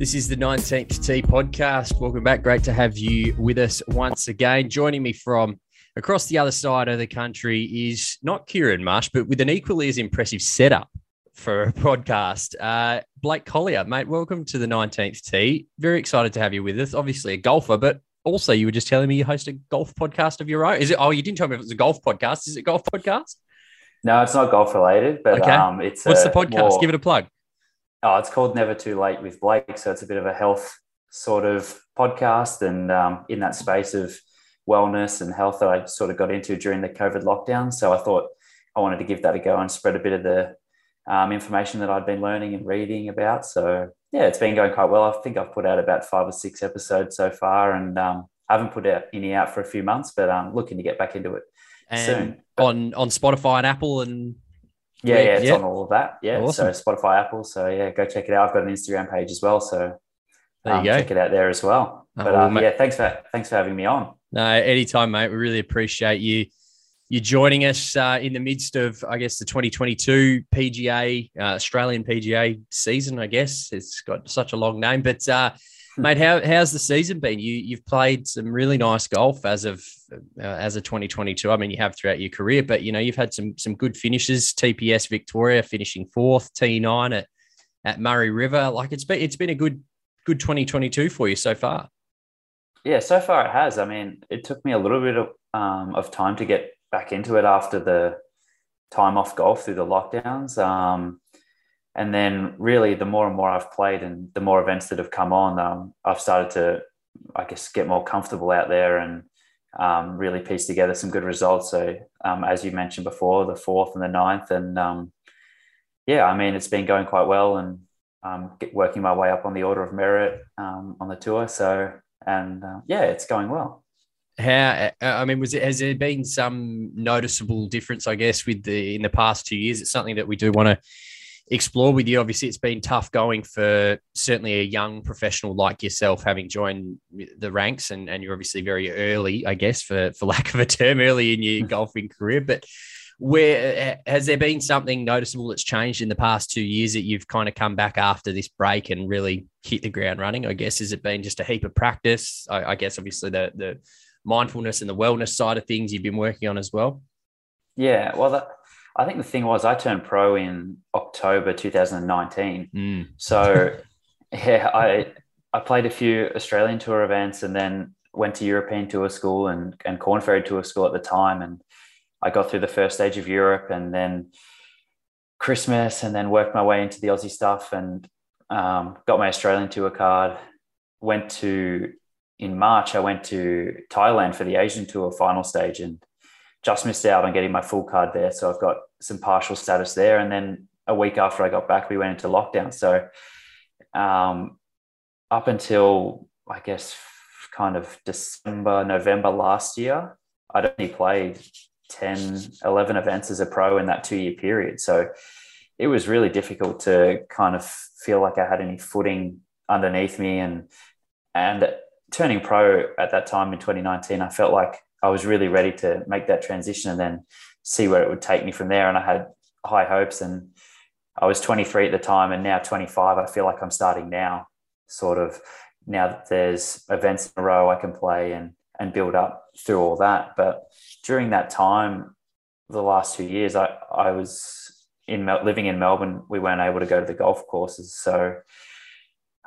This is the 19th Tee podcast. Welcome back. Great to have you with us once again. Joining me from across the other side of the country is not Kieran Marsh, but with an equally as impressive setup for a podcast. Uh, Blake Collyer, mate, welcome to the 19th Tee. Very excited to have you with us. Obviously, a golfer, but also you were just telling me you host a golf podcast of your own. Is it? Oh, you didn't tell me if it was a golf podcast. Is it golf podcast? No, it's not golf related, but Okay. um, it's What's the podcast? more- Give it a plug. Oh, it's called Never Too Late with Blake. So it's a bit of a health sort of podcast, and um, in that space of wellness and health that I sort of got into during the COVID lockdown. So I thought I wanted to give that a go and spread a bit of the um, information that I'd been learning and reading about. So yeah, it's been going quite well. I think I've put out about five or six episodes so far, and um, I haven't put out any out for a few months, but I'm looking to get back into it And soon. on on Spotify and Apple and Yeah, Yeah, it's yeah. on all of that. Yeah, Awesome. so Spotify, Apple. So yeah, go check it out. I've got an Instagram page as well, so there you um, go. check it out there as well. Oh, But um, yeah, thanks for thanks for having me on. No, anytime, mate. We really appreciate you you joining us uh, in the midst of, I guess, the 2022 PGA uh, Australian PGA season. I guess it's got such a long name, but uh, mate, how how's the season been? You you've played some really nice golf as of uh, as of 2022. I mean, you have throughout your career, but you know you've had some some good finishes. TPS Victoria finishing fourth, T9 at at Murray River. Like it's been it's been a good good 2022 for you so far. Yeah, so far it has. I mean, it took me a little bit of um, of time to get back into it after the time off golf through the lockdowns. Um, and then really, the more and more I've played and the more events that have come on, um, I've started to, I guess, get more comfortable out there and um, really piece together some good results. So, um, as you mentioned before, the fourth and the ninth, and um, yeah, I mean, it's been going quite well and um, working my way up on the order of merit um, on the tour. So, and uh, yeah, it's going well. How uh, I mean, was it has there been some noticeable difference? I guess with the in the past two years, it's something that we do want to explore with you. Obviously, it's been tough going for certainly a young professional like yourself, having joined the ranks, and, and you're obviously very early, I guess, for for lack of a term, early in your golfing career. But where has there been something noticeable that's changed in the past two years that you've kind of come back after this break and really hit the ground running? I guess has it been just a heap of practice? I, I guess obviously the the mindfulness and the wellness side of things you've been working on as well. Yeah, well, that, I think the thing was I turned pro in October 2019. Mm. So yeah, I I played a few Australian tour events and then went to European tour school and and Korn Ferry tour school at the time, and I got through the first stage of Europe and then Christmas, and then worked my way into the Aussie stuff and um, got my Australian tour card. Went to in March. I went to Thailand for the Asian tour final stage and just missed out on getting my full card there. So I've got some partial status there. And then a week after I got back, we went into lockdown. So um, up until I guess kind of December, November last year, I'd only played 10, 11 events as a pro in that two year period. So it was really difficult to kind of feel like I had any footing underneath me. And, and turning pro at that time in 2019, I felt like I was really ready to make that transition and then see where it would take me from there. And I had high hopes and I was 23 at the time and now 25. I feel like I'm starting now, sort of now that there's events in a row I can play and, and build up through all that. But during that time, the last two years, I, I was in living in Melbourne. We weren't able to go to the golf courses. So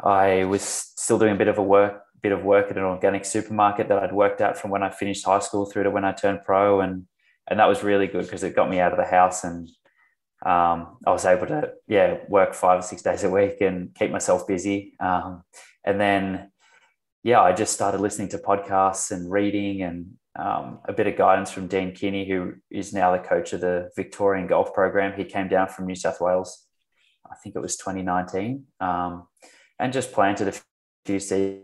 I was still doing a bit of a work, bit of work at an organic supermarket that I'd worked at from when I finished high school through to when I turned pro. And, and that was really good because it got me out of the house and um, I was able to, yeah, work five or six days a week and keep myself busy. Um, and then, yeah, I just started listening to podcasts and reading and um, a bit of guidance from Dean Kinney, who is now the coach of the Victorian golf program. He came down from New South Wales, I think it was 2019, um, and just planted a few seeds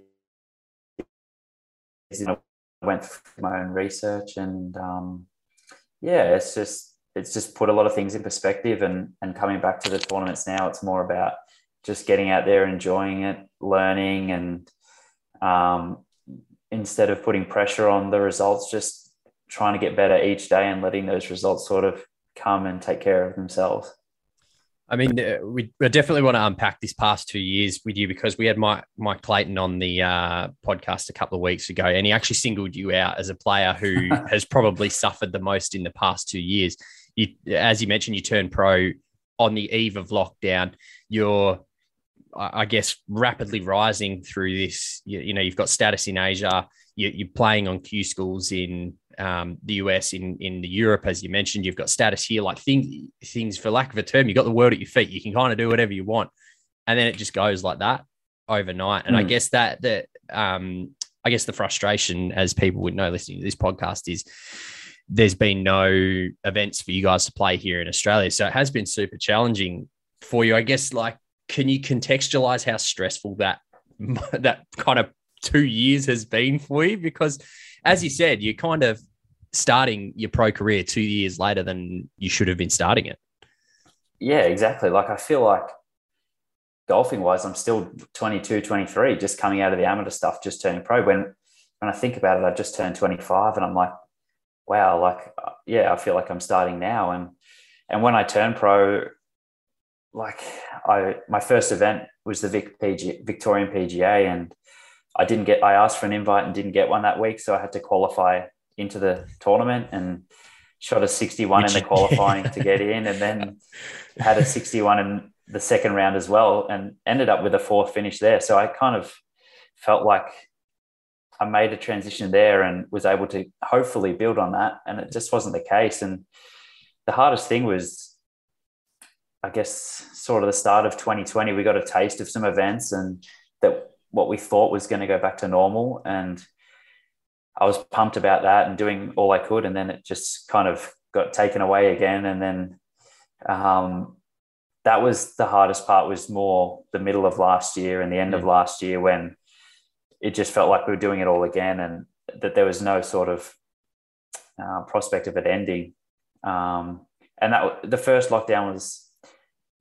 you know, I went through my own research and um, yeah, it's just it's just put a lot of things in perspective and and coming back to the tournaments now, it's more about just getting out there, enjoying it, learning, and um, instead of putting pressure on the results, just trying to get better each day and letting those results sort of come and take care of themselves. I mean, uh, we, definitely want to unpack this past two years with you because we had Mike, Mike Clayton on the uh, podcast a couple of weeks ago, and he actually singled you out as a player who has probably suffered the most in the past two years. You, as you mentioned, you turned pro on the eve of lockdown. You're, I guess, rapidly rising through this. You, you know, you've got status in Asia. You, are playing on Q schools in um, the US, in in the Europe, as you mentioned, you've got status here. Like things, things for lack of a term, you've got the world at your feet. You can kind of do whatever you want, and then it just goes like that overnight. And mm. I hmm. guess that that um, I guess the frustration, as people would know listening to this podcast, is there's been no events for you guys to play here in Australia, so it has been super challenging for you. I guess like, can you contextualize how stressful that that kind of two years has been for you? Because as you said, you kind of starting your pro career two years later than you should have been starting it. Yeah, exactly. Like I feel like golfing wise, I'm still 22, 23, just coming out of the amateur stuff, just turning pro. When when I think about it, I just turned 25 and I'm like, wow, like yeah, I feel like I'm starting now. And and when I turned pro, like I my first event was the Vic PG, Victorian PGA and I didn't get I asked for an invite and didn't get one that week. So I had to qualify into the tournament and shot a 61 Which, in the qualifying to get in and then had a 61 in the second round as well and ended up with a fourth finish there. So I kind of felt like I made a transition there and was able to hopefully build on that. And it just wasn't the case. And the hardest thing was, I guess, sort of the start of 2020. We got a taste of some events and that what we thought was going to go back to normal. And I was pumped about that and doing all I could, and then it just kind of got taken away again. And then um, that was the hardest part. Was more the middle of last year and the end of mm. last year when it just felt like we were doing it all again, and that there was no sort of uh, prospect of it ending. Um, and that the first lockdown was.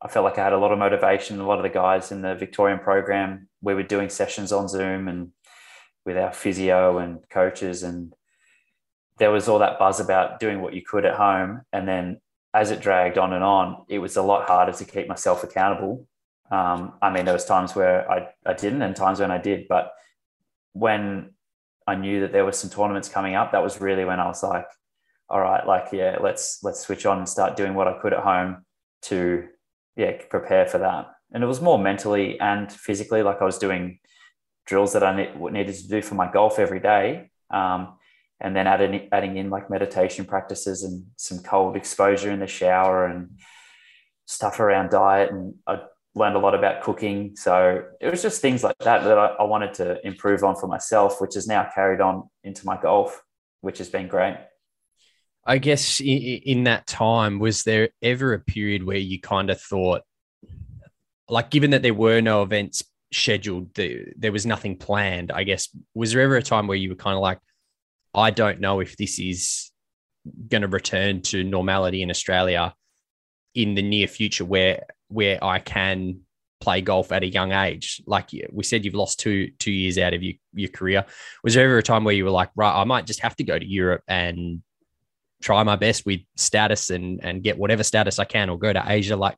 I felt like I had a lot of motivation. A lot of the guys in the Victorian program, we were doing sessions on Zoom and with our physio and coaches and there was all that buzz about doing what you could at home. And then as it dragged on and on it was a lot harder to keep myself accountable. Um, i mean there was times where I, I didn't and times when i did but when i knew that there were some tournaments coming up that was really when i was like all right like yeah let's let's switch on and start doing what i could at home to yeah prepare for that. And it was more mentally and physically like i was doing drills that I needed to do for my golf every day. Um, and then adding, adding in like meditation practices and some cold exposure in the shower and stuff around diet. And I learned a lot about cooking. So it was just things like that that I, I wanted to improve on for myself, which has now carried on into my golf, which has been great. I guess in that time, was there ever a period where you kind of thought, like, given that there were no events scheduled. There was nothing planned. I guess was there ever a time where you were kind of like, I don't know if this is going to return to normality in Australia in the near future, where where I can play golf at a young age. Like we said, you've lost two two years out of your, your career. Was there ever a time where you were like, right, I might just have to go to Europe and try my best with status and and get whatever status I can, or go to Asia? Like,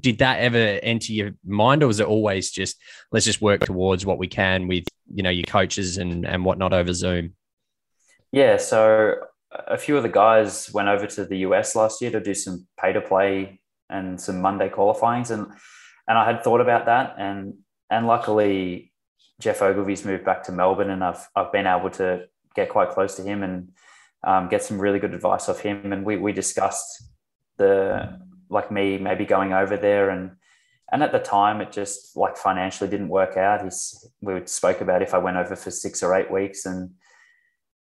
did that ever enter your mind or was it always just let's just work towards what we can with you know your coaches and and whatnot over zoom yeah so a few of the guys went over to the us last year to do some pay to play and some monday qualifyings and and i had thought about that and and luckily Geoff Ogilvy's moved back to melbourne and i've i've been able to get quite close to him and um, get some really good advice off him and we we discussed the like me maybe going over there. And and at the time it just like financially didn't work out. He's we spoke about if i went over for six or eight weeks and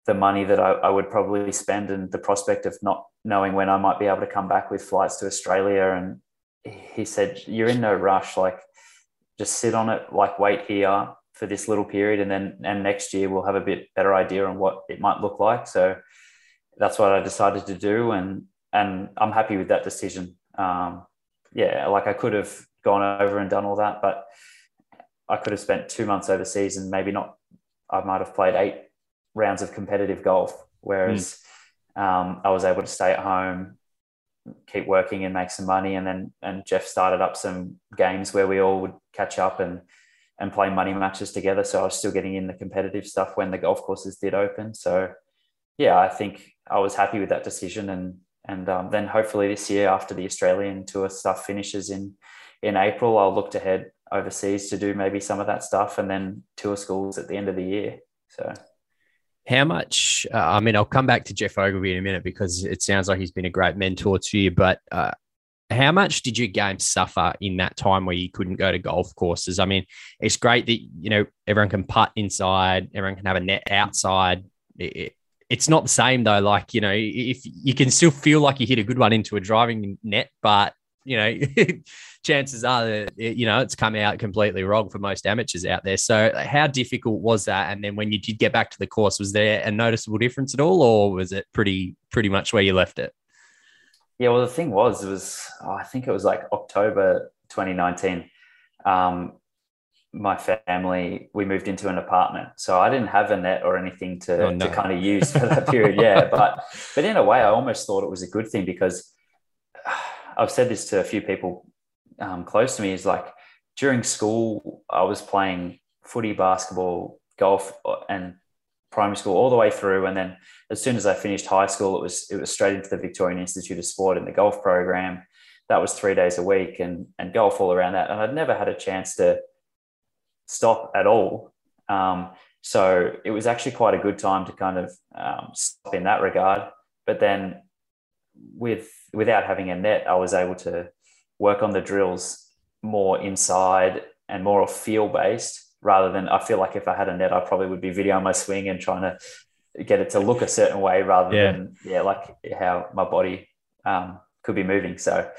the money that I, I, would probably spend and the prospect of not knowing when i might be able to come back with flights to australia. And he said you're in no rush. Like just sit on it. Like wait here for this little period, and then and next year we'll have a bit better idea on what it might look like. So that's what I decided to do, and and I'm happy with that decision. Um, yeah, like I could have gone over and done all that, but I could have spent two months overseas and maybe not. I might have played eight rounds of competitive golf, whereas mm. um, I was able to stay at home, keep working and make some money, and then and Geoff started up some games where we all would catch up and and play money matches together. So I was still getting in the competitive stuff when the golf courses did open. So yeah, I think I was happy with that decision, and and um, then hopefully this year after the Australian tour stuff finishes in in April, I'll look to head overseas to do maybe some of that stuff, and then tour schools at the end of the year. So. How much? Uh, I mean, I'll come back to Geoff Ogilvy in a minute because it sounds like he's been a great mentor to you. But uh, how much did your game suffer in that time where you couldn't go to golf courses? I mean, it's great that you know everyone can putt inside, everyone can have a net outside. It, it's not the same though. Like you know, if you can still feel like you hit a good one into a driving net, but you know, chances are that you know it's come out completely wrong for most amateurs out there. So, how difficult was that? And then when you did get back to the course, was there a noticeable difference at all, or was it pretty pretty much where you left it? Yeah, well, the thing was, it was oh, I think it was like October 2019. Um, my family we moved into an apartment, so I didn't have a net or anything to, oh, no. to kind of use for that period. yeah, but but in a way, I almost thought it was a good thing because I've said this to a few people um, close to me. Is like during school, I was playing footy, basketball, golf, and primary school all the way through. And then as soon as I finished high school, it was it was straight into the Victorian Institute of Sport in the golf program. That was three days a week and and golf all around that. And I'd never had a chance to stop at all. Um, so it was actually quite a good time to kind of um, stop in that regard. But then with without having a net, I was able to work on the drills more inside and more feel based rather than I feel like if I had a net, I probably would be videoing my swing and trying to get it to look a certain way rather yeah. than yeah, like how my body um, could be moving. So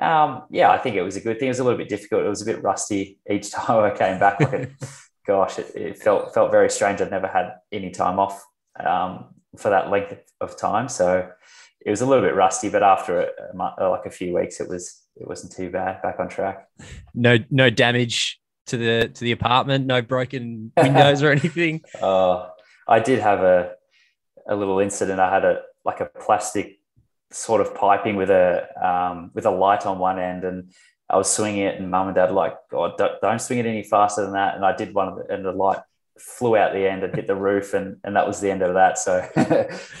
um, yeah, I think it was a good thing. It was a little bit difficult. It was a bit rusty each time I came back. Like, gosh, it, it, felt felt very strange. I'd never had any time off um, for that length of time, so it was a little bit rusty. But after a, a, like a few weeks, it was it wasn't too bad. Back on track. No no damage to the to the apartment? No broken windows or anything? Oh, I did have a a little incident. I had a like a plastic sort of piping with a um, with a light on one end, and I was swinging it, and mum and dad were like, "God, don't, don't swing it any faster than that." And I did one of the, and the light flew out the end and hit the roof, and and that was the end of that. So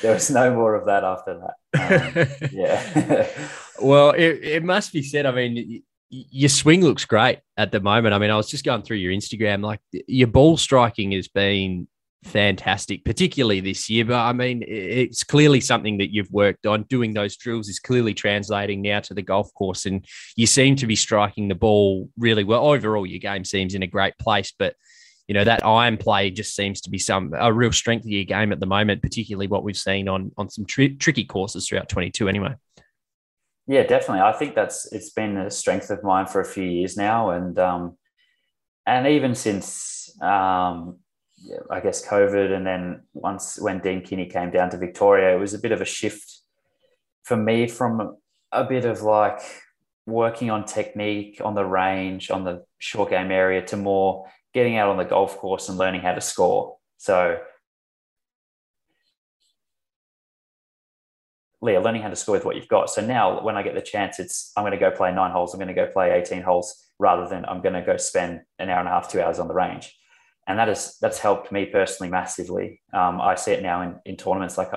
there was no more of that after that. Um, yeah. well, it, it must be said. I mean, your swing looks great at the moment. I mean, I was just going through your Instagram, like your ball striking has been fantastic, particularly this year. But I mean, it's clearly something that you've worked on. Doing those drills is clearly translating now to the golf course, and you seem to be striking the ball really well. Overall, your game seems in a great place, but you know that iron play just seems to be some a real strength of your game at the moment, particularly what we've seen on on some tri- tricky courses throughout 22. Anyway. Yeah, definitely. I think that's it's been a strength of mine for a few years now, and um, and even since um, I guess COVID, and then once when Dean Kinney came down to Victoria, it was a bit of a shift for me from a bit of like working on technique on the range on the short game area to more getting out on the golf course and learning how to score. So Leah, learning how to score with what you've got. So now when I get the chance, it's I'm going to go play nine holes. I'm going to go play 18 holes rather than I'm going to go spend an hour and a half, two hours on the range. And that is that's helped me personally massively. Um, I see it now in, in tournaments like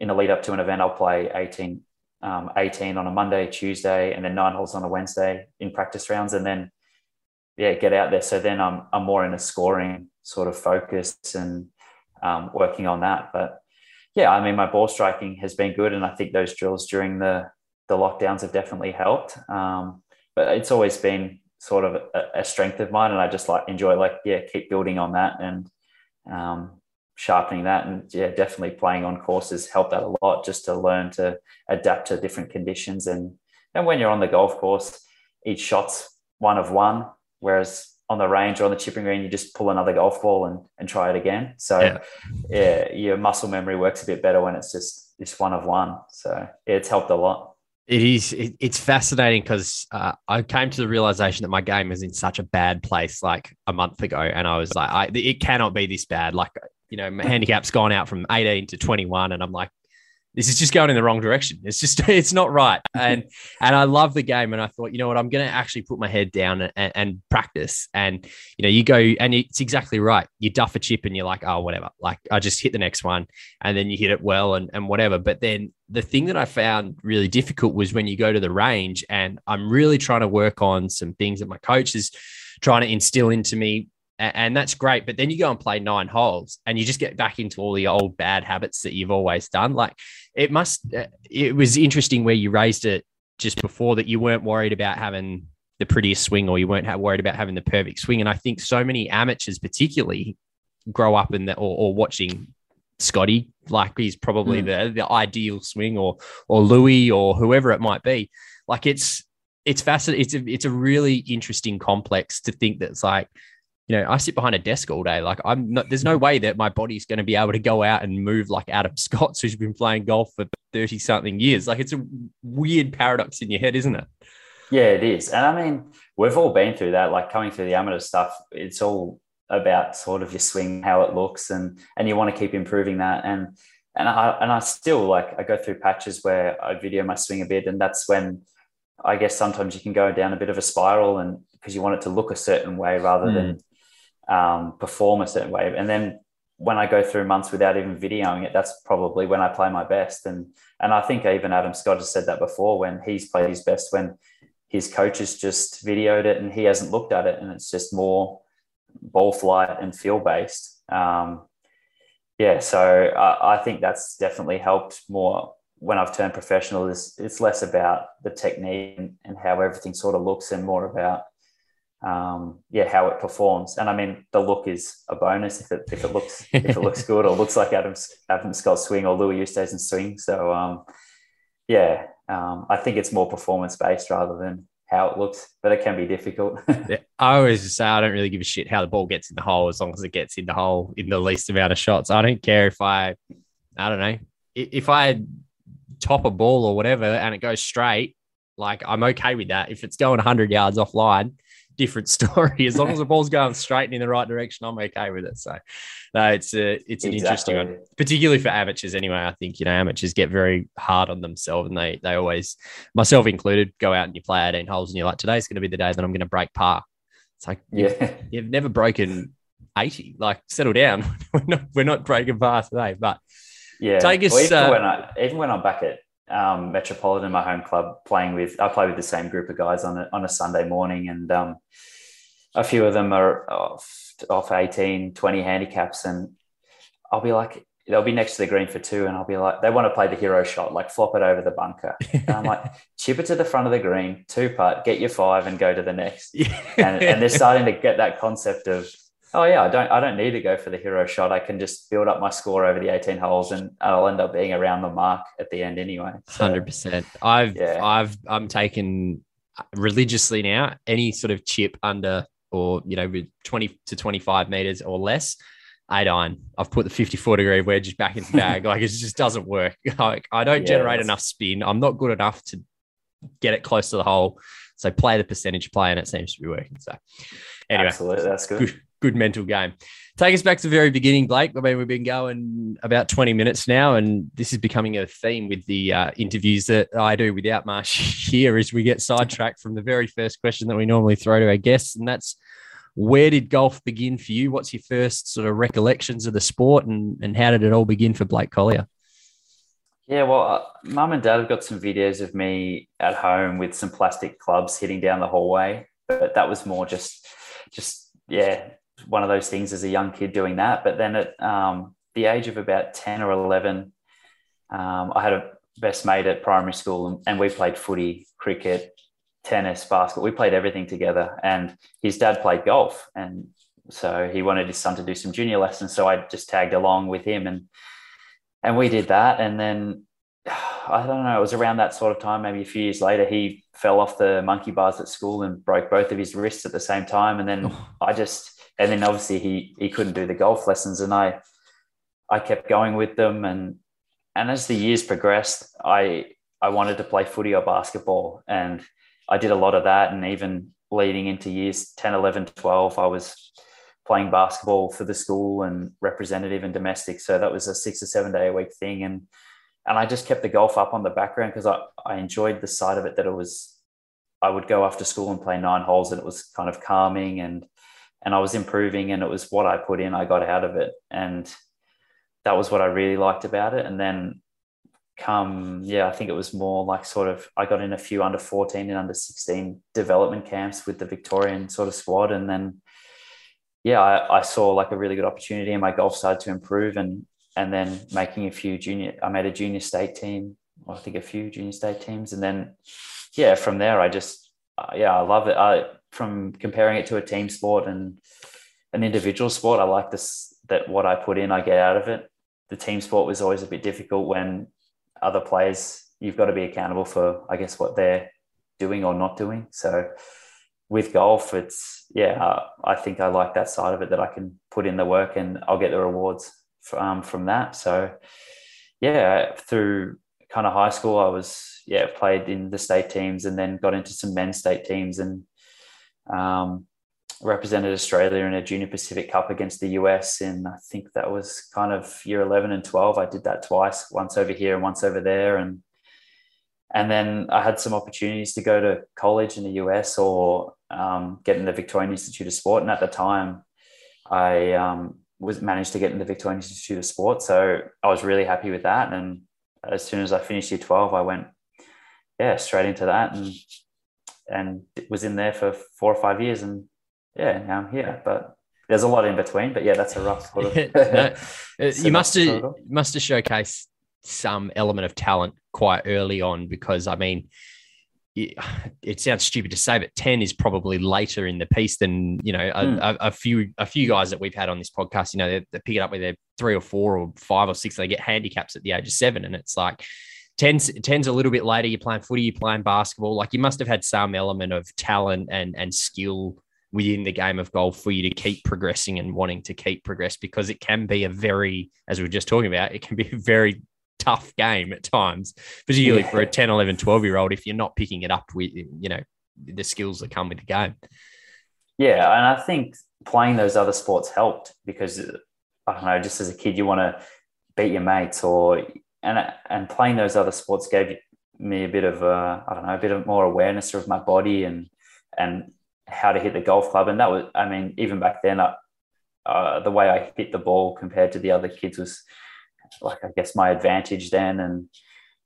in the lead up to an event, I'll play 18, um, 18 on a Monday, Tuesday, and then nine holes on a Wednesday in practice rounds. And then, yeah, get out there. So then I'm, I'm more in a scoring sort of focus and um, working on that. But yeah, I mean, my ball striking has been good, and I think those drills during the the lockdowns have definitely helped. Um, but it's always been sort of a, a, strength of mine, and I just like enjoy like yeah, keep building on that and um, sharpening that, and yeah, definitely playing on courses helped that a lot just to learn to adapt to different conditions and and when you're on the golf course, each shot's one of one, whereas on the range or on the chipping green, you just pull another golf ball and, and try it again. So yeah. yeah, your muscle memory works a bit better when it's just this one of one. So yeah, it's helped a lot. It is. It, it's fascinating because uh, I came to the realization that my game is in such a bad place like a month ago, and I was like, I, it cannot be this bad. Like, you know, my handicap's gone out from 18 to 21, and I'm like, this is just going in the wrong direction. It's just it's not right. And and I love the game. And I thought, you know what, I'm going to actually put my head down and, and, practice. And you know, you go and it's exactly right. You duff a chip and you're like, oh, whatever. Like I just hit the next one, and then you hit it well and and whatever. But then the thing that I found really difficult was when you go to the range, and I'm really trying to work on some things that my coach is trying to instill into me and that's great. But then you go and play nine holes, and you just get back into all the old bad habits that you've always done. Like it must. Uh, it was interesting where you raised it just before that you weren't worried about having the prettiest swing, or you weren't worried about having the perfect swing. And I think so many amateurs, particularly, grow up in that or, or watching Scotty, like he's probably mm. the the ideal swing, or or Louis, or whoever it might be. Like it's it's fascinating. It's a, it's a really interesting complex to think that's like you know, I sit behind a desk all day. Like I'm not, there's no way that my body's going to be able to go out and move like Adam Scott, who's been playing golf for 30 something years. Like it's a weird paradox in your head, isn't it? Yeah, it is. And I mean, we've all been through that, like coming through the amateur stuff. It's all about sort of your swing, how it looks, and, and you want to keep improving that. And, and I, and I still like, I go through patches where I video my swing a bit. And that's when I guess sometimes you can go down a bit of a spiral and because you want it to look a certain way rather mm. than um, perform a certain way. And then when I go through months without even videoing it, that's probably when I play my best. And and I think even Adam Scott has said that before when he's played his best when his coach has just videoed it and he hasn't looked at it and it's just more ball flight and feel based. Um, yeah, so I, I, think that's definitely helped more when I've turned professional. Is it's less about the technique and, and how everything sort of looks and more about um, yeah, how it performs. And I mean, the look is a bonus if it if it looks if it looks good or looks like Adam Adam Scott's swing or Louis Oosthuizen's swing. So um, yeah, um, I think it's more performance based rather than how it looks, but it can be difficult. yeah, I always say I don't really give a shit how the ball gets in the hole as long as it gets in the hole in the least amount of shots. I don't care if I, I don't know, if I top a ball or whatever and it goes straight, like I'm okay with that. If it's going 100 yards offline, different story. As long as the ball's going straight and in the right direction, I'm okay with it. So, no, it's a it's an exactly. interesting one, particularly for amateurs. Anyway, I think you know amateurs get very hard on themselves, and they they always, myself included, go out and you play 18 holes, and you're like, today's going to be the day that I'm going to break par. It's like, yeah, you've, never broken 80. Like, settle down. we're not we're not breaking par today, but yeah, take us. Well, even, uh, when I, even when I'm back at um, Metropolitan, my home club, playing with. I play with the same group of guys on a, on a Sunday morning, and um, a few of them are off, off 18, 20 handicaps, and I'll be like, they'll be next to the green for two, and I'll be like, they want to play the hero shot, like flop it over the bunker. And I'm like, chip it to the front of the green, two putt, get your five, and go to the next. Yeah. And, and they're starting to get that concept of oh yeah, I don't I don't need to go for the hero shot. I can just build up my score over the 18 holes and I'll end up being around the mark at the end anyway. Hundred so, percent. I've yeah. I've I'm taking religiously now any sort of chip under or you know with 20 to 25 meters or less. Eight iron. I've put the 54 degree wedge back in the bag. like it just doesn't work. Like I don't yeah, generate enough spin. I'm not good enough to get it close to the hole. So play the percentage play, and it seems to be working. So anyway, absolutely, that's good. good good mental game. Take us back to the very beginning, Blake. I mean, we've been going about 20 minutes now, and this is becoming a theme with the uh, interviews that I do without Marsh here as we get sidetracked from the very first question that we normally throw to our guests. And that's where did golf begin for you? What's your first sort of recollections of the sport, and, and how did it all begin for Blake Collyer? Yeah, well, uh, mum and dad have got some videos of me at home with some plastic clubs hitting down the hallway, but that was more just, just yeah, one of those things as a young kid doing that. But then at um, the age of about 10 or 11, um, I had a best mate at primary school and, and, we played footy, cricket, tennis, basketball. We played everything together. And his dad played golf. And so he wanted his son to do some junior lessons. So I just tagged along with him and and we did that. And then I don't know, it was around that sort of time, maybe a few years later, he fell off the monkey bars at school and broke both of his wrists at the same time. And then oh. I just, and then obviously he he couldn't do the golf lessons, and I I kept going with them, and and as the years progressed, I I wanted to play footy or basketball, and I did a lot of that, and even leading into years 10, 11, 12, I was playing basketball for the school and representative and domestic. So that was a six or seven day a week thing. And and I just kept the golf up on the background because I, I enjoyed the side of it that it was I would go after school and play nine holes and it was kind of calming and and I was improving and it was what I put in, I got out of it. And that was what I really liked about it. And then come, yeah, I think it was more like sort of I got in a few under 14 and under 16 development camps with the Victorian sort of squad. And then yeah, I, I saw like a really good opportunity and my golf started to improve and and then making a few junior I made a junior state team, I think a few junior state teams. And then yeah, from there I just uh, yeah, I love it. I from comparing it to a team sport and an individual sport, I like this that what I put in, I get out of it. The team sport was always a bit difficult when other players, you've got to be accountable for, I guess, what they're doing or not doing. So with golf, it's yeah, I think I like that side of it that I can put in the work and I'll get the rewards from um, from that. So yeah, through kind of high school, I was yeah played in the state teams and then got into some men's state teams and um, represented Australia in a Junior Pacific Cup against the US. And I think that was kind of year 11 and 12. I did that twice, once over here and once over there. And and then I had some opportunities to go to college in the US or um, get in the Victorian Institute of Sport. And at the time, I um, was managed to get in the Victorian Institute of Sport. So I was really happy with that. And as soon as I finished year 12, I went, yeah, straight into that. And and it was in there for four or five years. And yeah, now I'm here. But there's a lot in between. But yeah, that's a rough sort of. no, uh, you must have must have showcased some element of talent quite early on because I mean. It, sounds stupid to say, but ten is probably later in the piece than you know a, mm. a, a few a few guys that we've had on this podcast. You know, they, they pick it up with their three or four or five or six. They get handicaps at the age of seven, and it's like 10's, 10's a little bit later. You're playing footy, you're playing basketball. Like you must have had some element of talent and and skill within the game of golf for you to keep progressing and wanting to keep progress because it can be a very, as we were just talking about, it can be a very tough game at times, particularly yeah. for a 10, 11, 12 year old if you're not picking it up with, you know, the skills that come with the game. Yeah. And I think playing those other sports helped because, I don't know, just as a kid, you want to beat your mates or and and playing those other sports gave me a bit of uh, I don't know a bit of more awareness of my body and and how to hit the golf club. And that was I mean even back then uh, uh, the way I hit the ball compared to the other kids was like I guess my advantage then. And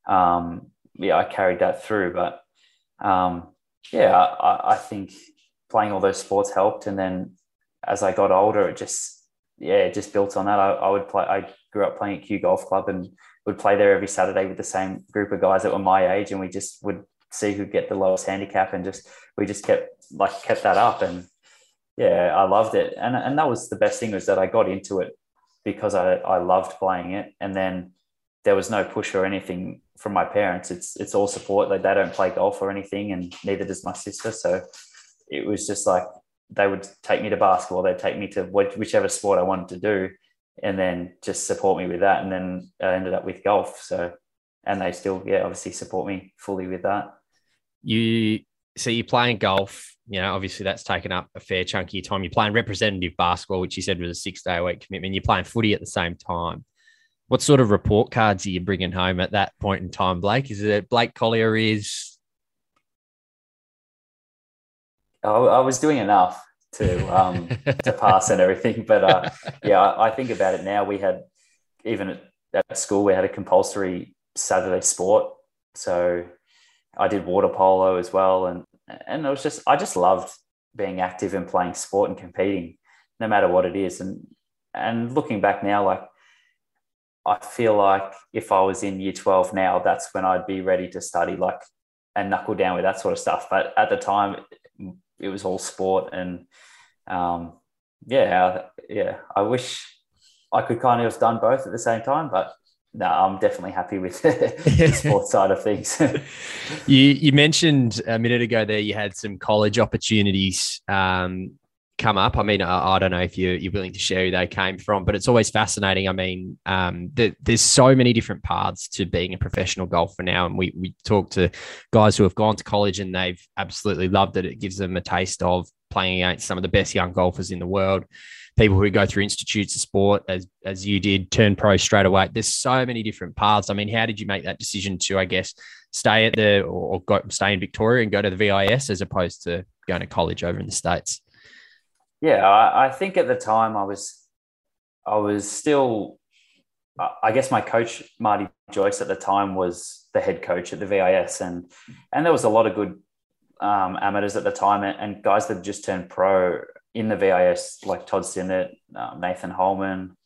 um, yeah I carried that through. But um, yeah I, I think playing all those sports helped. And then as I got older it just yeah it just built on that. I, I would play I grew up playing at Kew Golf Club and would play there every Saturday with the same group of guys that were my age, and we just would see who'd get the lowest handicap, and just we just kept like kept that up, and yeah, I loved it, and and that was the best thing was that I got into it because I I loved playing it, and then there was no push or anything from my parents. It's it's all support. Like they don't play golf or anything, and neither does my sister. So it was just like they would take me to basketball. They'd take me to whichever sport I wanted to do and then just support me with that. And then I ended up with golf. So, and they still, yeah, obviously support me fully with that. You, so you're playing golf, you know, obviously that's taken up a fair chunk of your time. You're playing representative basketball, which you said was a six day a week commitment. You're playing footy at the same time. What sort of report cards are you bringing home at that point in time, Blake? Is it Blake Collyer is? I, I was doing enough to um, to pass and everything. But uh, yeah, I, I, think about it now. We had even at, at, school we had a compulsory Saturday sport, so I did water polo as well, and and it was just I just loved being active and playing sport and competing, no matter what it is. And and looking back now, like I feel like if I was in year twelve now, that's when I'd be ready to study like and knuckle down with that sort of stuff. But at the time, it was all sport and um, yeah, yeah. I wish I could kind of have done both at the same time, but no, I'm definitely happy with the sports side of things. you you mentioned a minute ago there you had some college opportunities um, come up. I mean, I, I, don't know if you're, you're willing to share who they came from, but it's always fascinating. I mean, um, the, there's so many different paths to being a professional golfer now. And we, we talk to guys who have gone to college and they've absolutely loved it. It gives them a taste of playing against some of the best young golfers in the world. People who go through institutes of sport, as as you did, turn pro straight away. There's so many different paths. I mean, how did you make that decision to, I guess, stay at the or, go, stay in Victoria and go to the VIS as opposed to going to college over in the states? Yeah, I, I think at the time I was, I was still, I guess my coach Marty Joyce at the time was the head coach at the VIS, and and there was a lot of good um, amateurs at the time and, and, guys that just turned pro in the VIS, like Todd Sinnott, um, Nathan Holman,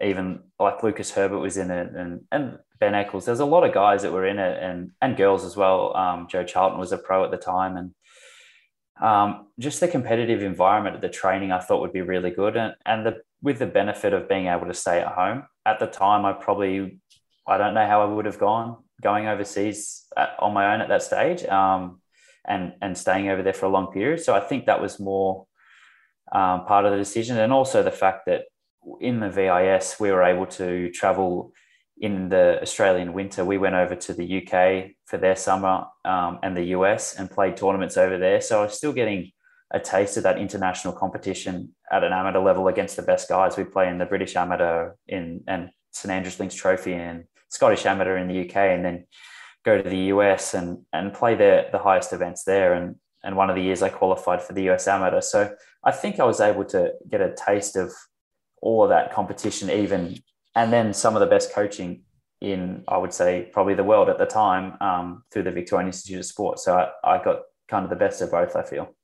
even like Lucas Herbert was in it, and and Ben Eccles. There's a lot of guys that were in it, and and girls as well. Um, Joe Charlton was a pro at the time, and um, just the competitive environment of the training I thought would be really good, and and the with the benefit of being able to stay at home. At the time, I probably I don't know how I would have gone going overseas at, on my own at that stage, um, and and staying over there for a long period. So I think that was more um, part of the decision, and also the fact that in the VIS we were able to travel in the Australian winter, we went over to the UK for their summer um, and the US and played tournaments over there. So I was still getting a taste of that international competition at an amateur level against the best guys. We play in the British Amateur in and St Andrews Links Trophy and Scottish Amateur in the UK, and then go to the US and and play the the highest events there. And and one of the years I qualified for the US Amateur. So I think I was able to get a taste of all of that competition, even and then some of the best coaching in, I would say, probably the world at the time um, through the Victorian Institute of Sport. So I, I, got kind of the best of both, I feel.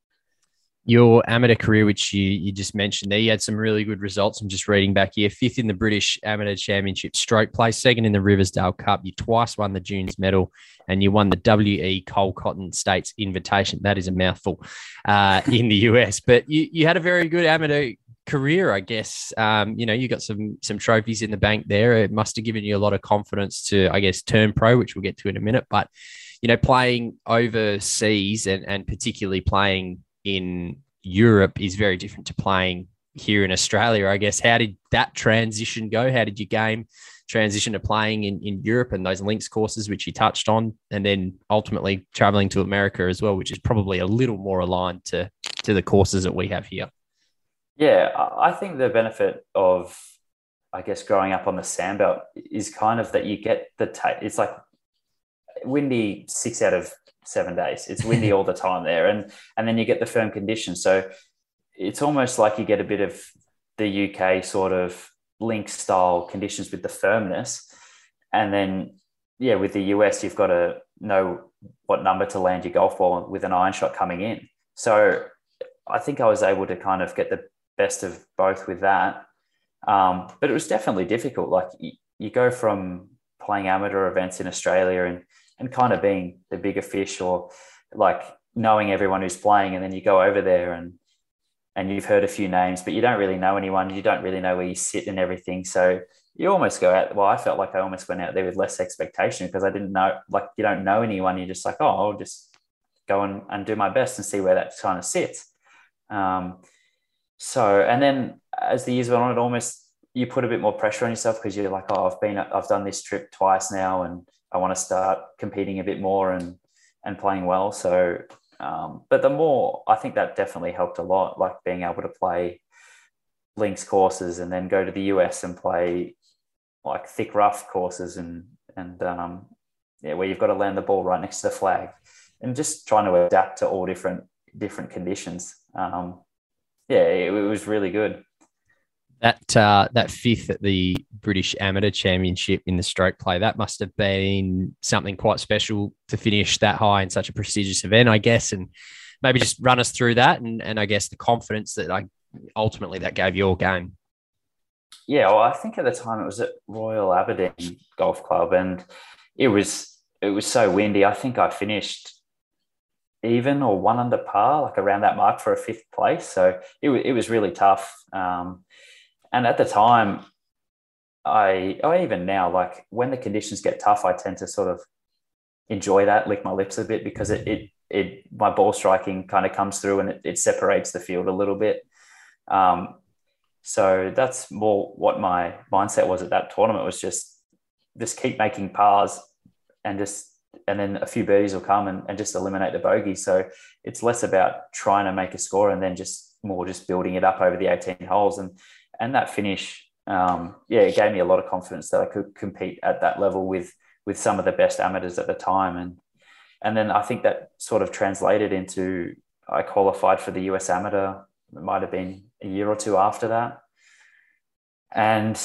Your amateur career, which you, you just mentioned there, you had some really good results. I'm just reading back here fifth in the British Amateur Championship stroke play, second in the Riversdale Cup. You twice won the Dunes medal and you won the WE Cole Cotton States invitation. That is a mouthful uh, in the US, but you, you had a very good amateur career, I guess. Um, you know, you got some some trophies in the bank there. It must have given you a lot of confidence to, I guess, turn pro, which we'll get to in a minute. But you know, playing overseas and and particularly playing in Europe is very different to playing here in Australia. I guess. How did that transition go? How did your game transition to playing in, in Europe and those links courses, which you touched on, and then ultimately traveling to America as well, which is probably a little more aligned to to the courses that we have here? Yeah, I think the benefit of, I guess, growing up on the sandbelt is kind of that you get the, ta- it's like windy six out of seven days. It's windy all the time there. And, and then you get the firm conditions. So it's almost like you get a bit of the UK sort of link style conditions with the firmness. And then, yeah, with the US, you've got to know what number to land your golf ball with an iron shot coming in. So I think I was able to kind of get the best of both with that. Um, but it was definitely difficult. Like you, you, go from playing amateur events in Australia and and kind of being the bigger fish, or like knowing everyone who's playing, and then you go over there and and you've heard a few names, but you don't really know anyone. You don't really know where you sit and everything. So you almost go out. Well, I felt like I almost went out there with less expectation because I didn't know. Like you don't know anyone. You're just like, oh, I'll just go and, and do my best and see where that kind of sits. Um, so, and then as the years went on, it almost you put a bit more pressure on yourself because you're like, oh, I've been, I've done this trip twice now, and I want to start competing a bit more and and playing well. So, um, but the more I think that definitely helped a lot, like being able to play links courses and then go to the US and play like thick rough courses and and um, yeah, where you've got to land the ball right next to the flag and just trying to adapt to all different different conditions. Um, yeah, it, it was really good. That uh, that fifth at the British Amateur Championship in the stroke play, that must have been something quite special to finish that high in such a prestigious event, I guess. And maybe just run us through that and, and I guess the confidence that I ultimately that gave your game. Yeah, well, I think at the time it was at Royal Aberdeen Golf Club, and it was it was so windy. I think I finished even or one under par, like around that mark for a fifth place. So it, it was really tough. Um, and at the time, I, I even now, like when the conditions get tough, I tend to sort of enjoy that, lick my lips a bit because it, it, it my ball striking kind of comes through and it, it separates the field a little bit. Um, so that's more what my mindset was at that tournament was just just keep making pars and just and then a few birdies will come and, and just eliminate the bogey. So it's less about trying to make a score and then just more just building it up over the 18 holes. And and that finish, um, yeah, it gave me a lot of confidence that I could compete at that level with with some of the best amateurs at the time. And and then I think that sort of translated into I qualified for the US Amateur. It might have been a year or two after that. And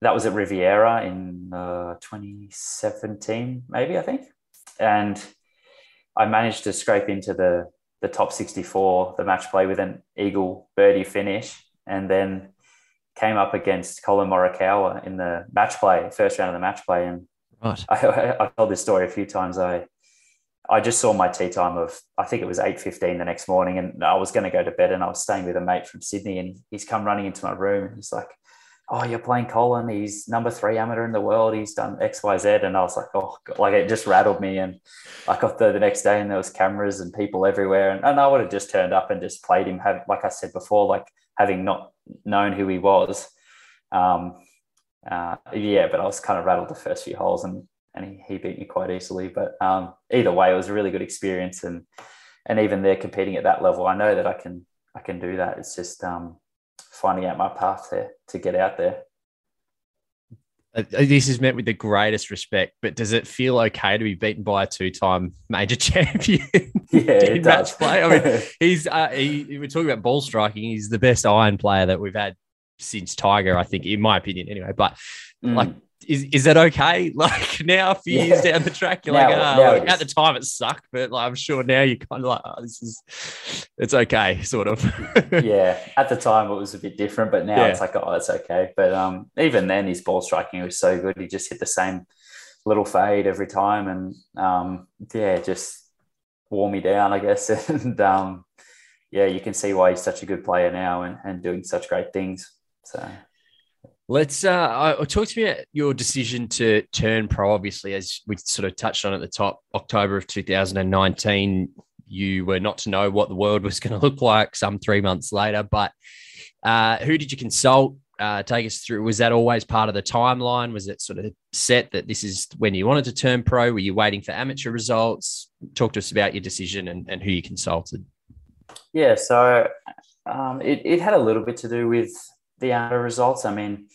that was at Riviera in uh, 2017, maybe, I think. And I managed to scrape into the, the top 64, the match play with an eagle birdie finish, and then came up against Collin Morikawa in the match play, first round of the match play. And right. I, I, told this story a few times. I I just saw my tee time of I think it was eight fifteen the next morning, and I was going to go to bed, and I was staying with a mate from Sydney, and he's come running into my room, and he's like, "Oh, you're playing Collin? He's number three amateur in the world. He's done X, Y, Z. And I was like, "Oh, God. like it just rattled me." And I got there the next day, and there was cameras and people everywhere, and, and I would have just turned up and just played him. Have like I said before, like having not known who he was. Um, uh, yeah, but I was kind of rattled the first few holes, and and he, he beat me quite easily. But um, either way, it was a really good experience, and and even there competing at that level, I know that I can I can do that. It's just um, finding out my path there to get out there. Uh, this is meant with the greatest respect, but does it feel okay to be beaten by a two-time major champion yeah, in match play? I mean, he's uh, he, we're talking about ball striking. He's the best iron player that we've had since Tiger, I think, in my opinion, anyway. But mm. like is is that okay? Like now, a few yeah. years down the track, you're now, like, oh, like, at the time it sucked, but like, I'm sure now you're kind of like, oh, this is, it's okay, sort of. yeah, at the time it was a bit different, but now yeah. it's like, oh, it's okay. But um, even then, his ball striking was so good. He just hit the same little fade every time, and um, yeah, just wore me down, I guess. and um, yeah, you can see why he's such a good player now and, and doing such great things. So Let's uh, talk to me about your decision to turn pro. Obviously, as we sort of touched on at the top, October of 2019, you were not to know what the world was going to look like some three months later. But uh, who did you consult? Uh, take us through. Was that always part of the timeline? Was it sort of set that this is when you wanted to turn pro? Were you waiting for amateur results? Talk to us about your decision and, and who you consulted. Yeah, so um, it, it had a little bit to do with the amateur results. I mean,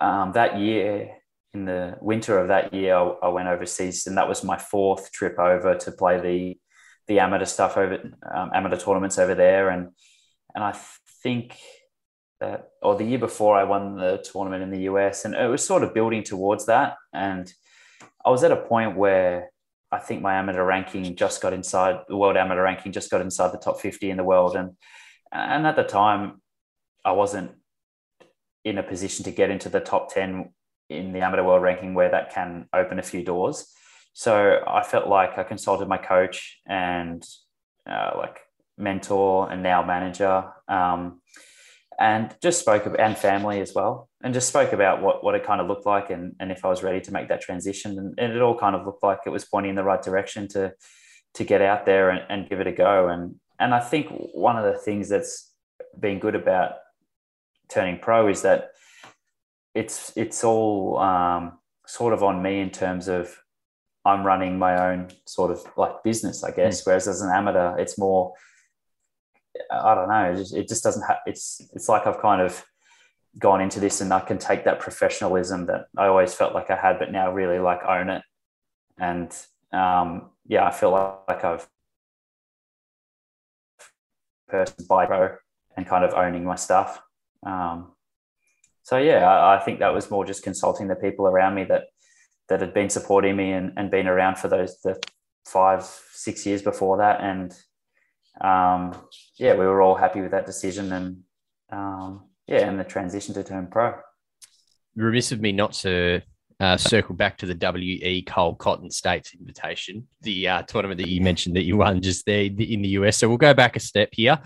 um, that year, in the winter of that year, I, I, went overseas, and that was my fourth trip over to play the the amateur stuff over um, amateur tournaments over there, and and I think that or the year before I won the tournament in the US, and it was sort of building towards that, and I was at a point where I think my amateur ranking just got inside the world amateur ranking just got inside the top 50 in the world. And and at the time I wasn't in a position to get into the top 10 in the amateur world ranking where that can open a few doors. So I felt like I consulted my coach and uh, like mentor and now manager, um, and just spoke about, and family as well, and just spoke about what, what it kind of looked like and, and if I was ready to make that transition. And, and it all kind of looked like it was pointing in the right direction to to get out there and, and give it a go. And and I think one of the things that's been good about turning pro is that it's it's all um, sort of on me in terms of I'm running my own sort of like business, I guess. Mm. Whereas as an amateur, it's more I don't know. It just, it just doesn't have. It's it's like I've kind of gone into this and I can take that professionalism that I always felt like I had, but now really like own it. And um, yeah, I feel like, like I've person by pro and kind of owning my stuff. Um, so yeah, I, I, think that was more just consulting the people around me that that had been supporting me and, and been around for those the five six years before that, and um, yeah, we were all happy with that decision and um, yeah, and the transition to turn pro. Remiss of me not to uh, circle back to the WE Cole Cotton States invitation, the uh, tournament that you mentioned that you won just there in the US. So we'll go back a step here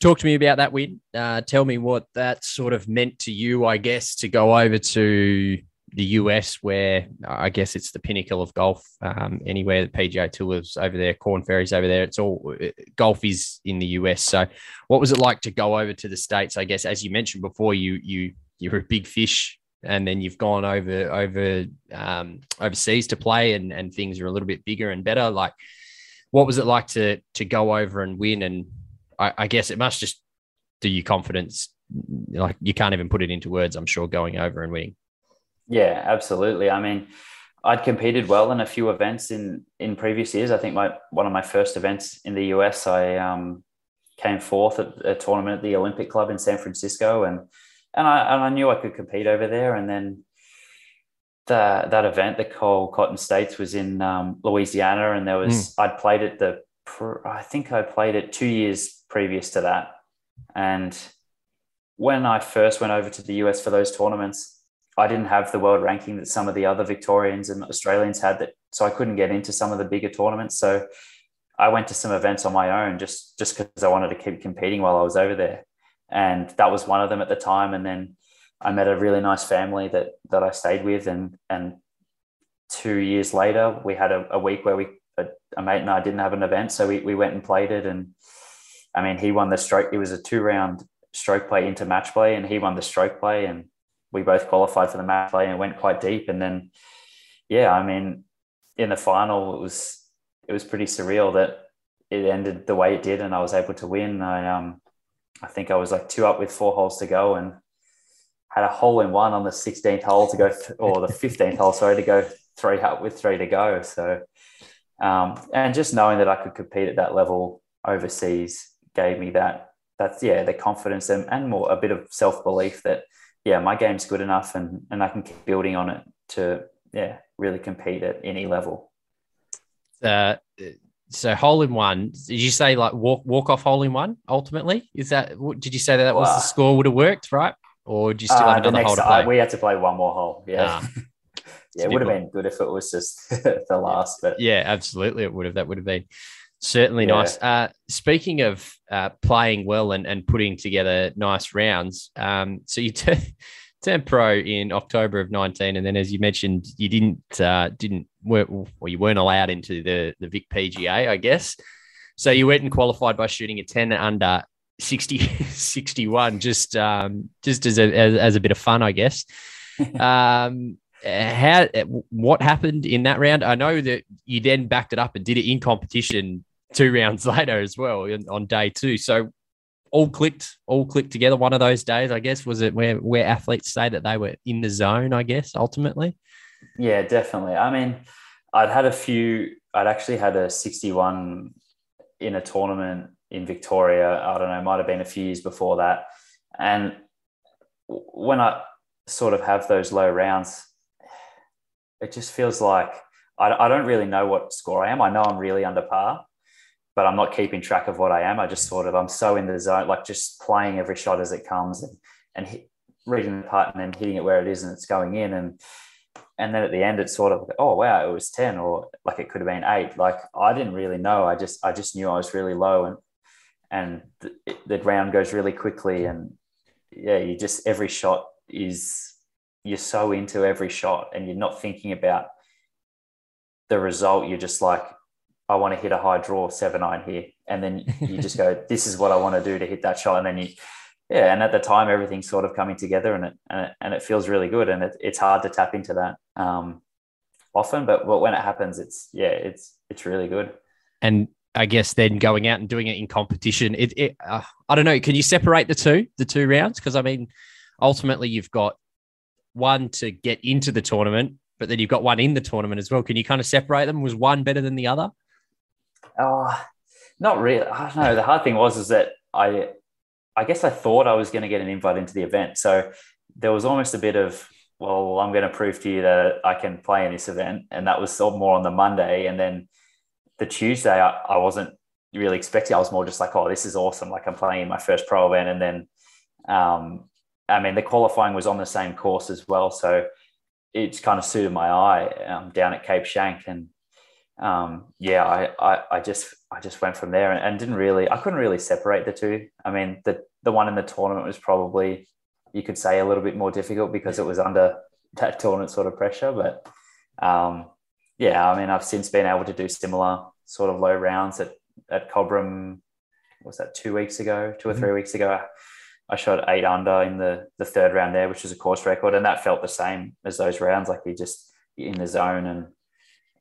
talk to me about that win. Uh, tell me what that sort of meant to you, I guess, to go over to the US, where I guess it's the pinnacle of golf. Um, anywhere the PGA Tour is over there, Korn Ferry's over there. It's all golf is in the US. So, what was it like to go over to the states? I guess, as you mentioned before, you you you're a big fish, and then you've gone over over um, overseas to play, and and things are a little bit bigger and better. Like, what was it like to to go over and win? And I, I guess it must just do you confidence. Like you can't even put it into words. I'm sure going over and winning. Yeah, absolutely. I mean, I'd competed well in a few events in in previous years. I think my one of my first events in the US, I um, came fourth at a tournament at the Olympic Club in San Francisco, and and I and I knew I could compete over there. And then the, that event, the Cole Cotton States, was in um, Louisiana, and there was mm. I'd played at the I think I played it two years previous to that, and when I first went over to the US for those tournaments, I didn't have the world ranking that some of the other Victorians and Australians had that so I couldn't get into some of the bigger tournaments. So I went to some events on my own just just because I wanted to keep competing while I was over there. And that was one of them at the time. And then I met a really nice family that that I stayed with and and two years later we had a, a week where we a, mate and I didn't have an event. So we, we went and played it and I mean he won the stroke. It was a two round stroke play into match play and he won the stroke play and we both qualified for the match play and went quite deep. And then, yeah, I mean, in the final, it was it was pretty surreal that it ended the way it did, and I was able to win. I um, I think I was like two up with four holes to go, and had a hole in one on the 16th hole to go, th- or the 15th hole, sorry, to go three up with three to go. So, um, and just knowing that I could compete at that level overseas gave me that that's yeah the confidence and, and more a bit of self belief that yeah, my game's good enough and, and I can keep building on it to, yeah, really compete at any level. Uh, so hole in one, did you say like walk, walk off hole in one ultimately? Is that, did you say that, that was the score would have worked, right? Or do you still uh, have another hole to play? Uh, we had to play one more hole. Yeah. Ah. yeah, it would have been good if it was just the last, but yeah, absolutely. It would have, that would have been Certainly yeah. nice. Uh, speaking of uh, playing well and, and putting together nice rounds, um, so you t- turned pro in October of 19, and then as you mentioned, you didn't uh, didn't work, well, you weren't allowed into the the Vic PGA, I guess. So you went and qualified by shooting a 10 under 60, 61, just um, just as a as, as a bit of fun, I guess. um, how what happened in that round? I know that you then backed it up and did it in competition two rounds later as well on day two. So all clicked, all clicked together. One of those days, I guess, was it where where athletes say that they were in the zone. I guess ultimately. Yeah, definitely. I mean, I'd had a few. I'd actually had a sixty-one in a tournament in Victoria. I don't know, might have been a few years before that. And when I sort of have those low rounds, it just feels like I, I don't really know what score I am. I know I'm really under par, but I'm not keeping track of what I am. I just sort of I'm so in the zone, like just playing every shot as it comes and and hit, reading the putt and then hitting it where it is and it's going in and and then at the end it's sort of oh wow it was 10 or like it could have been 8 like I didn't really know I just I just knew I was really low and and the, the round goes really quickly and yeah you just every shot is you're so into every shot and you're not thinking about the result you're just like I want to hit a high draw seven iron here, and then you just go, this is what I want to do to hit that shot, and then you, yeah. And at the time, everything's sort of coming together, and it and it, and it feels really good, and it, it's hard to tap into that um, often, but but when it happens, it's yeah, it's it's really good. And I guess then going out and doing it in competition, it, it uh, I don't know. Can you separate the two, the two rounds? Because I mean, ultimately, you've got one to get into the tournament, but then you've got one in the tournament as well. Can you kind of separate them? Was one better than the other? Oh, not really. I don't know. The hard thing was is that I, I guess I thought I was going to get an invite into the event, so there was almost a bit of, well, I'm going to prove to you that I can play in this event, and that was more on the Monday, and then the Tuesday I, I wasn't really expecting. I was more just like, oh, this is awesome! Like I'm playing in my first pro event, and then, um, I mean, the qualifying was on the same course as well, so it's kind of suited my eye um, down at Cape Schanck, and um, yeah, I, I, I just I just went from there and, and, didn't really I couldn't really separate the two. I mean, the the one in the tournament was probably you could say a little bit more difficult because it was under that tournament sort of pressure. But um, yeah, I mean, I've since been able to do similar sort of low rounds at at Cobram. Was that two weeks ago, two or three mm-hmm. weeks ago? I shot eight under in the the third round there, which was a course record, and that felt the same as those rounds. Like you're just in the zone and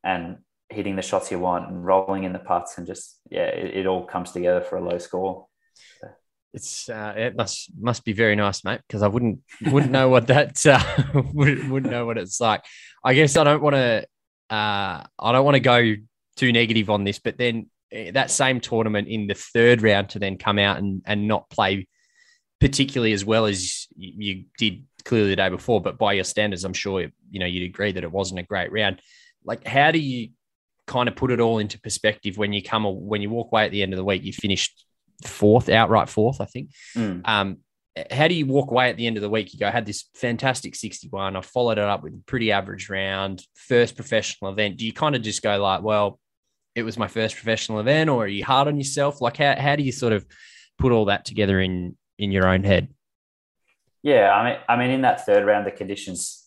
and hitting the shots you want and rolling in the putts and just yeah, it, it all comes together for a low score. It's uh, it must must be very nice, mate, because I wouldn't wouldn't know what that uh, wouldn't, wouldn't know what it's like. I guess I don't want to uh, I don't want to go too negative on this, but then eh, that same tournament in the third round to then come out and and not play particularly as well as you did clearly the day before, but by your standards, I'm sure you know you'd agree that it wasn't a great round. Like, how do you kind of put it all into perspective when you come when you walk away at the end of the week? You finished fourth, outright fourth, I think. Mm. Um, how do you walk away at the end of the week? You go, I had this fantastic 61. I followed it up with a pretty average round, first professional event. Do you kind of just go like, well, it was my first professional event, or are you hard on yourself? Like, how, how do you sort of put all that together in in your own head? Yeah, I mean, I mean, in that third round, the conditions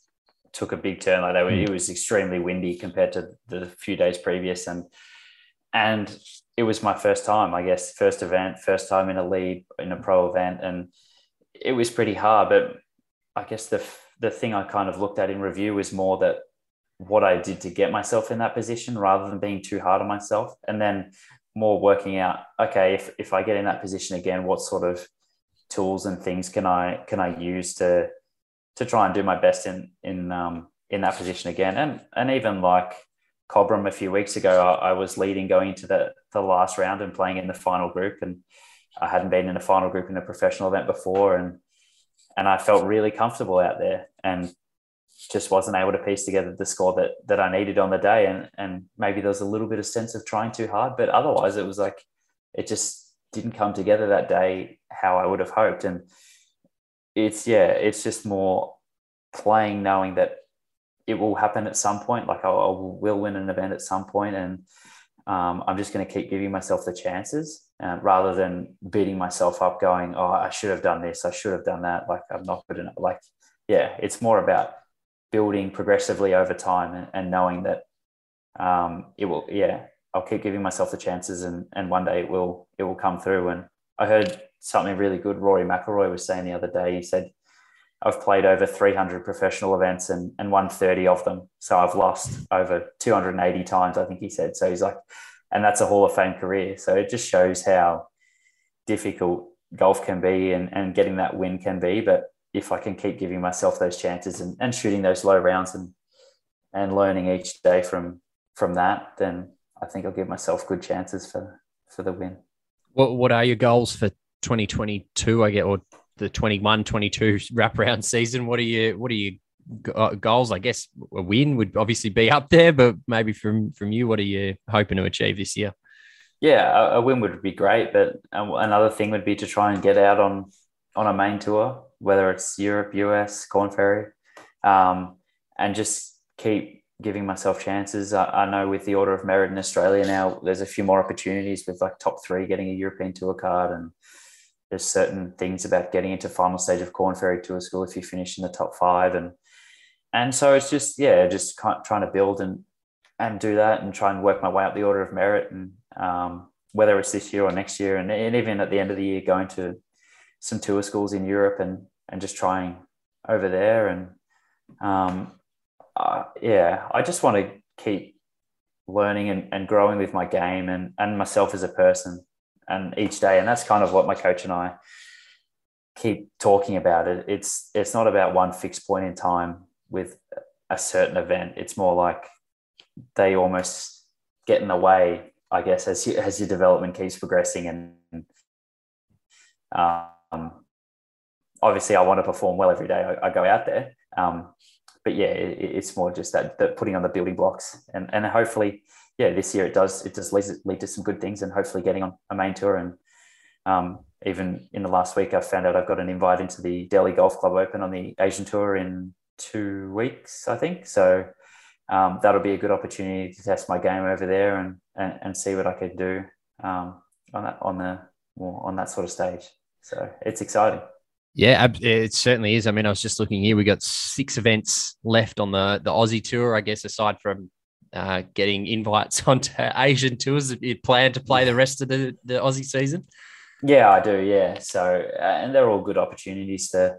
took a big turn. Like they were, mm. it was extremely windy compared to the few days previous, and and it was my first time, I guess, first event, first time in a lead in a pro event, and it was pretty hard. But I guess the the thing I kind of looked at in review was more that what I did to get myself in that position rather than being too hard on myself, and then more working out, okay, if if I get in that position again, what sort of tools and things can I can I use to to try and do my best in in um, in that position again, and and even like Cobram a few weeks ago, I, I, was leading going into the the last round and playing in the final group, and I hadn't been in a final group in a professional event before, and and I felt really comfortable out there, and just wasn't able to piece together the score that that I needed on the day, and and maybe there was a little bit of sense of trying too hard, but otherwise it was like it just didn't come together that day how I would have hoped, and it's yeah, it's just more playing knowing that it will happen at some point. Like I, I will win an event at some point, and um, I'm just going to keep giving myself the chances uh, rather than beating myself up, going, "Oh, I should have done this. I should have done that." Like I'm not good enough. Like yeah, it's more about building progressively over time and, and knowing that um, it will. Yeah, I'll keep giving myself the chances, and and one day it will it will come through. And I heard something really good. Rory McIlroy was saying the other day. He said I've played over 300 professional events and, and won 30 of them. So I've lost over 280 times, I think he said. So he's like, and that's a Hall of Fame career. So it just shows how difficult golf can be and, and getting that win can be. But if I can keep giving myself those chances and, and shooting those low rounds and and learning each day from from that, then I think I'll give myself good chances for for the win. What what are your goals for 2022? I get or the 21 22 wraparound season what are you what are you uh, goals i guess a win would obviously be up there but maybe from from you what are you hoping to achieve this year yeah a, a win would be great but another thing would be to try and get out on on a main tour whether it's europe us Korn Ferry um, and just keep giving myself chances. I, I know with the order of merit in australia now there's a few more opportunities with like top three getting a european tour card and there's certain things about getting into final stage of Korn Ferry Tour School if you finish in the top five, and and so it's just yeah, just trying to build and and do that and try and work my way up the order of merit, and um, whether it's this year or next year, and, and even at the end of the year, going to some tour schools in Europe and and just trying over there, and um, uh, yeah, I just want to keep learning and, and growing with my game and and myself as a person and each day. And that's kind of what my coach and I keep talking about it. It's it's not about one fixed point in time with a certain event. It's more like they almost get in the way, I guess, as you, as your development keeps progressing. And um, obviously, I want to perform well every day. I, I go out there. Um, but yeah, it, it's more just that, that putting on the building blocks and, and hopefully yeah, this year it does it does lead, lead to some good things and hopefully getting on a main tour. And um, even in the last week, I found out I've got an invite into the Delhi Golf Club Open on the Asian Tour in two weeks, I think. So um, that'll be a good opportunity to test my game over there and and, and see what I could do um, on that on the on that sort of stage. So it's exciting. Yeah, it certainly is. I mean, I was just looking here. We got six events left on the the Aussie tour. I guess aside from uh, getting invites onto Asian tours, you plan to play the rest of the the Aussie season. Yeah, I do. Yeah, so uh, and they're all good opportunities to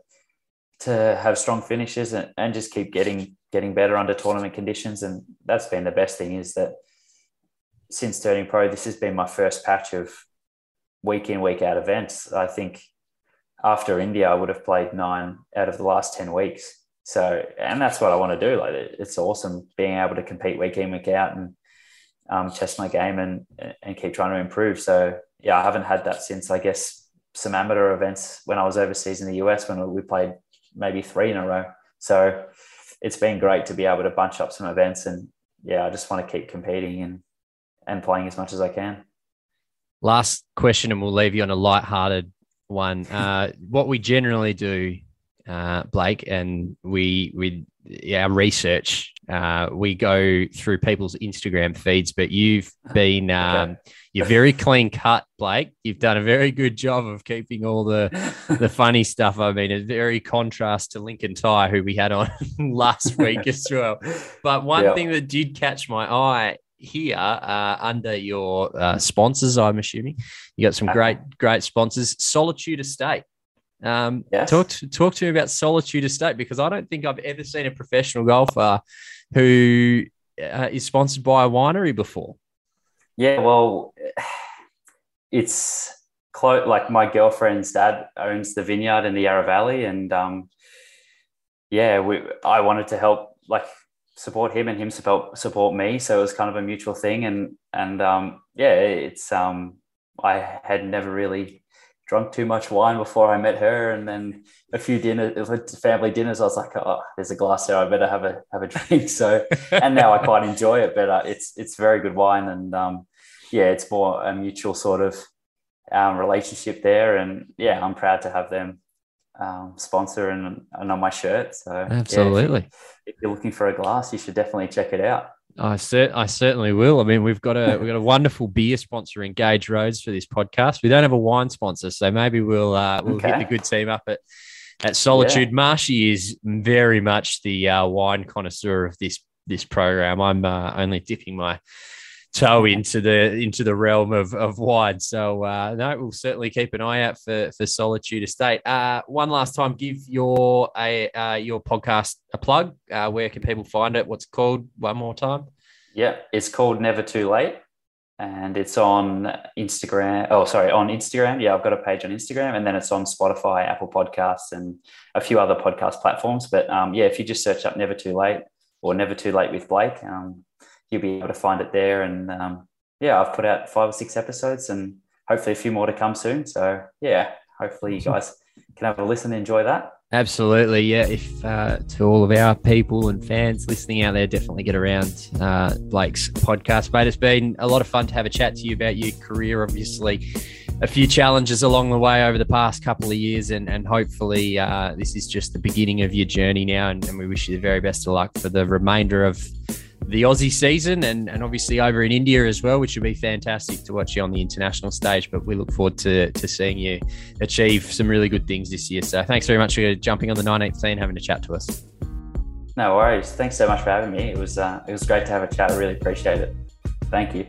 to have strong finishes and, and just keep getting getting better under tournament conditions. And that's been the best thing is that since turning pro, this has been my first patch of week in week out events. I think after India, I would have played nine out of the last 10 weeks. So, and that's what I want to do. Like, it's awesome being able to compete week in, week out and um, test my game and, and keep trying to improve. So, yeah, I haven't had that since, I guess, some amateur events when I was overseas in the US when we played maybe three in a row. So, it's been great to be able to bunch up some events. And yeah, I just want to keep competing and, and playing as much as I can. Last question, and we'll leave you on a light-hearted one. Uh, what we generally do, uh, Blake, and we we our research, uh, we go through people's Instagram feeds, but you've been um, okay. you're very clean cut, Blake. You've done a very good job of keeping all the the funny stuff. I mean, a very contrast to Lincoln Tighe, who we had on last week as well. But one yeah. thing that did catch my eye here uh, under your uh, sponsors, I'm assuming you got some uh-huh. great, great sponsors. Solitude Estate. Um, yes. Talk to, talk to me about Solitude Estate because I don't think I've ever seen a professional golfer who uh, is sponsored by a winery before. Yeah, well, it's close. Like my girlfriend's dad owns the vineyard in the Yarra Valley, and um, yeah, we, I wanted to help. Like support him and him support support me. So it was kind of a mutual thing. And and um, yeah, it's um, I had never really drunk too much wine before I met her, and then a few dinners, family dinners. I was like, oh, there's a glass there. I better have a have a drink. So and now I quite enjoy it. But uh, it's it's very good wine, and um, yeah, it's more a mutual sort of um, relationship there. And yeah, I'm proud to have them um, sponsor and, and on my shirt. So absolutely, yeah, if, you, are looking for a glass, you should definitely check it out. I cer- I certainly will. I mean, we've got a we've got a wonderful beer sponsor, Engage Roads, for this podcast. We don't have a wine sponsor, so maybe we'll uh, we'll okay. hit the good team up at at Solitude. Yeah. Marshy is very much the uh, wine connoisseur of this this program. I'm uh, only dipping my toe into the into the realm of, of wide. So uh, no, we'll certainly keep an eye out for for Solitude Estate. Uh, one last time, give your a uh, your podcast a plug. Uh, where can people find it? What's it called? One more time. Yeah, it's called Never Too Late, and it's on Instagram. Oh, sorry, on Instagram. Yeah, I've got a page on Instagram, and then it's on Spotify, Apple Podcasts, and a few other podcast platforms. But um, yeah, if you just search up Never Too Late or Never Too Late with Blake. Um, you'll be able to find it there. And um, yeah, I've put out five or six episodes and hopefully a few more to come soon. So yeah, hopefully you guys can have a listen and enjoy that. Absolutely, yeah. If uh, to all of our people and fans listening out there, definitely get around uh, Blake's podcast, mate. It's been a lot of fun to have a chat to you about your career. Obviously, a few challenges along the way over the past couple of years, and and hopefully uh, this is just the beginning of your journey now. And, and we wish you the very best of luck for the remainder of the Aussie season and, and obviously over in India as well, which would be fantastic to watch you on the international stage. But we look forward to, to seeing you achieve some really good things this year. So thanks very much for jumping on the 19th scene, having a chat to us. No worries. Thanks so much for having me. It was uh, it was great to have a chat. I really appreciate it. Thank you.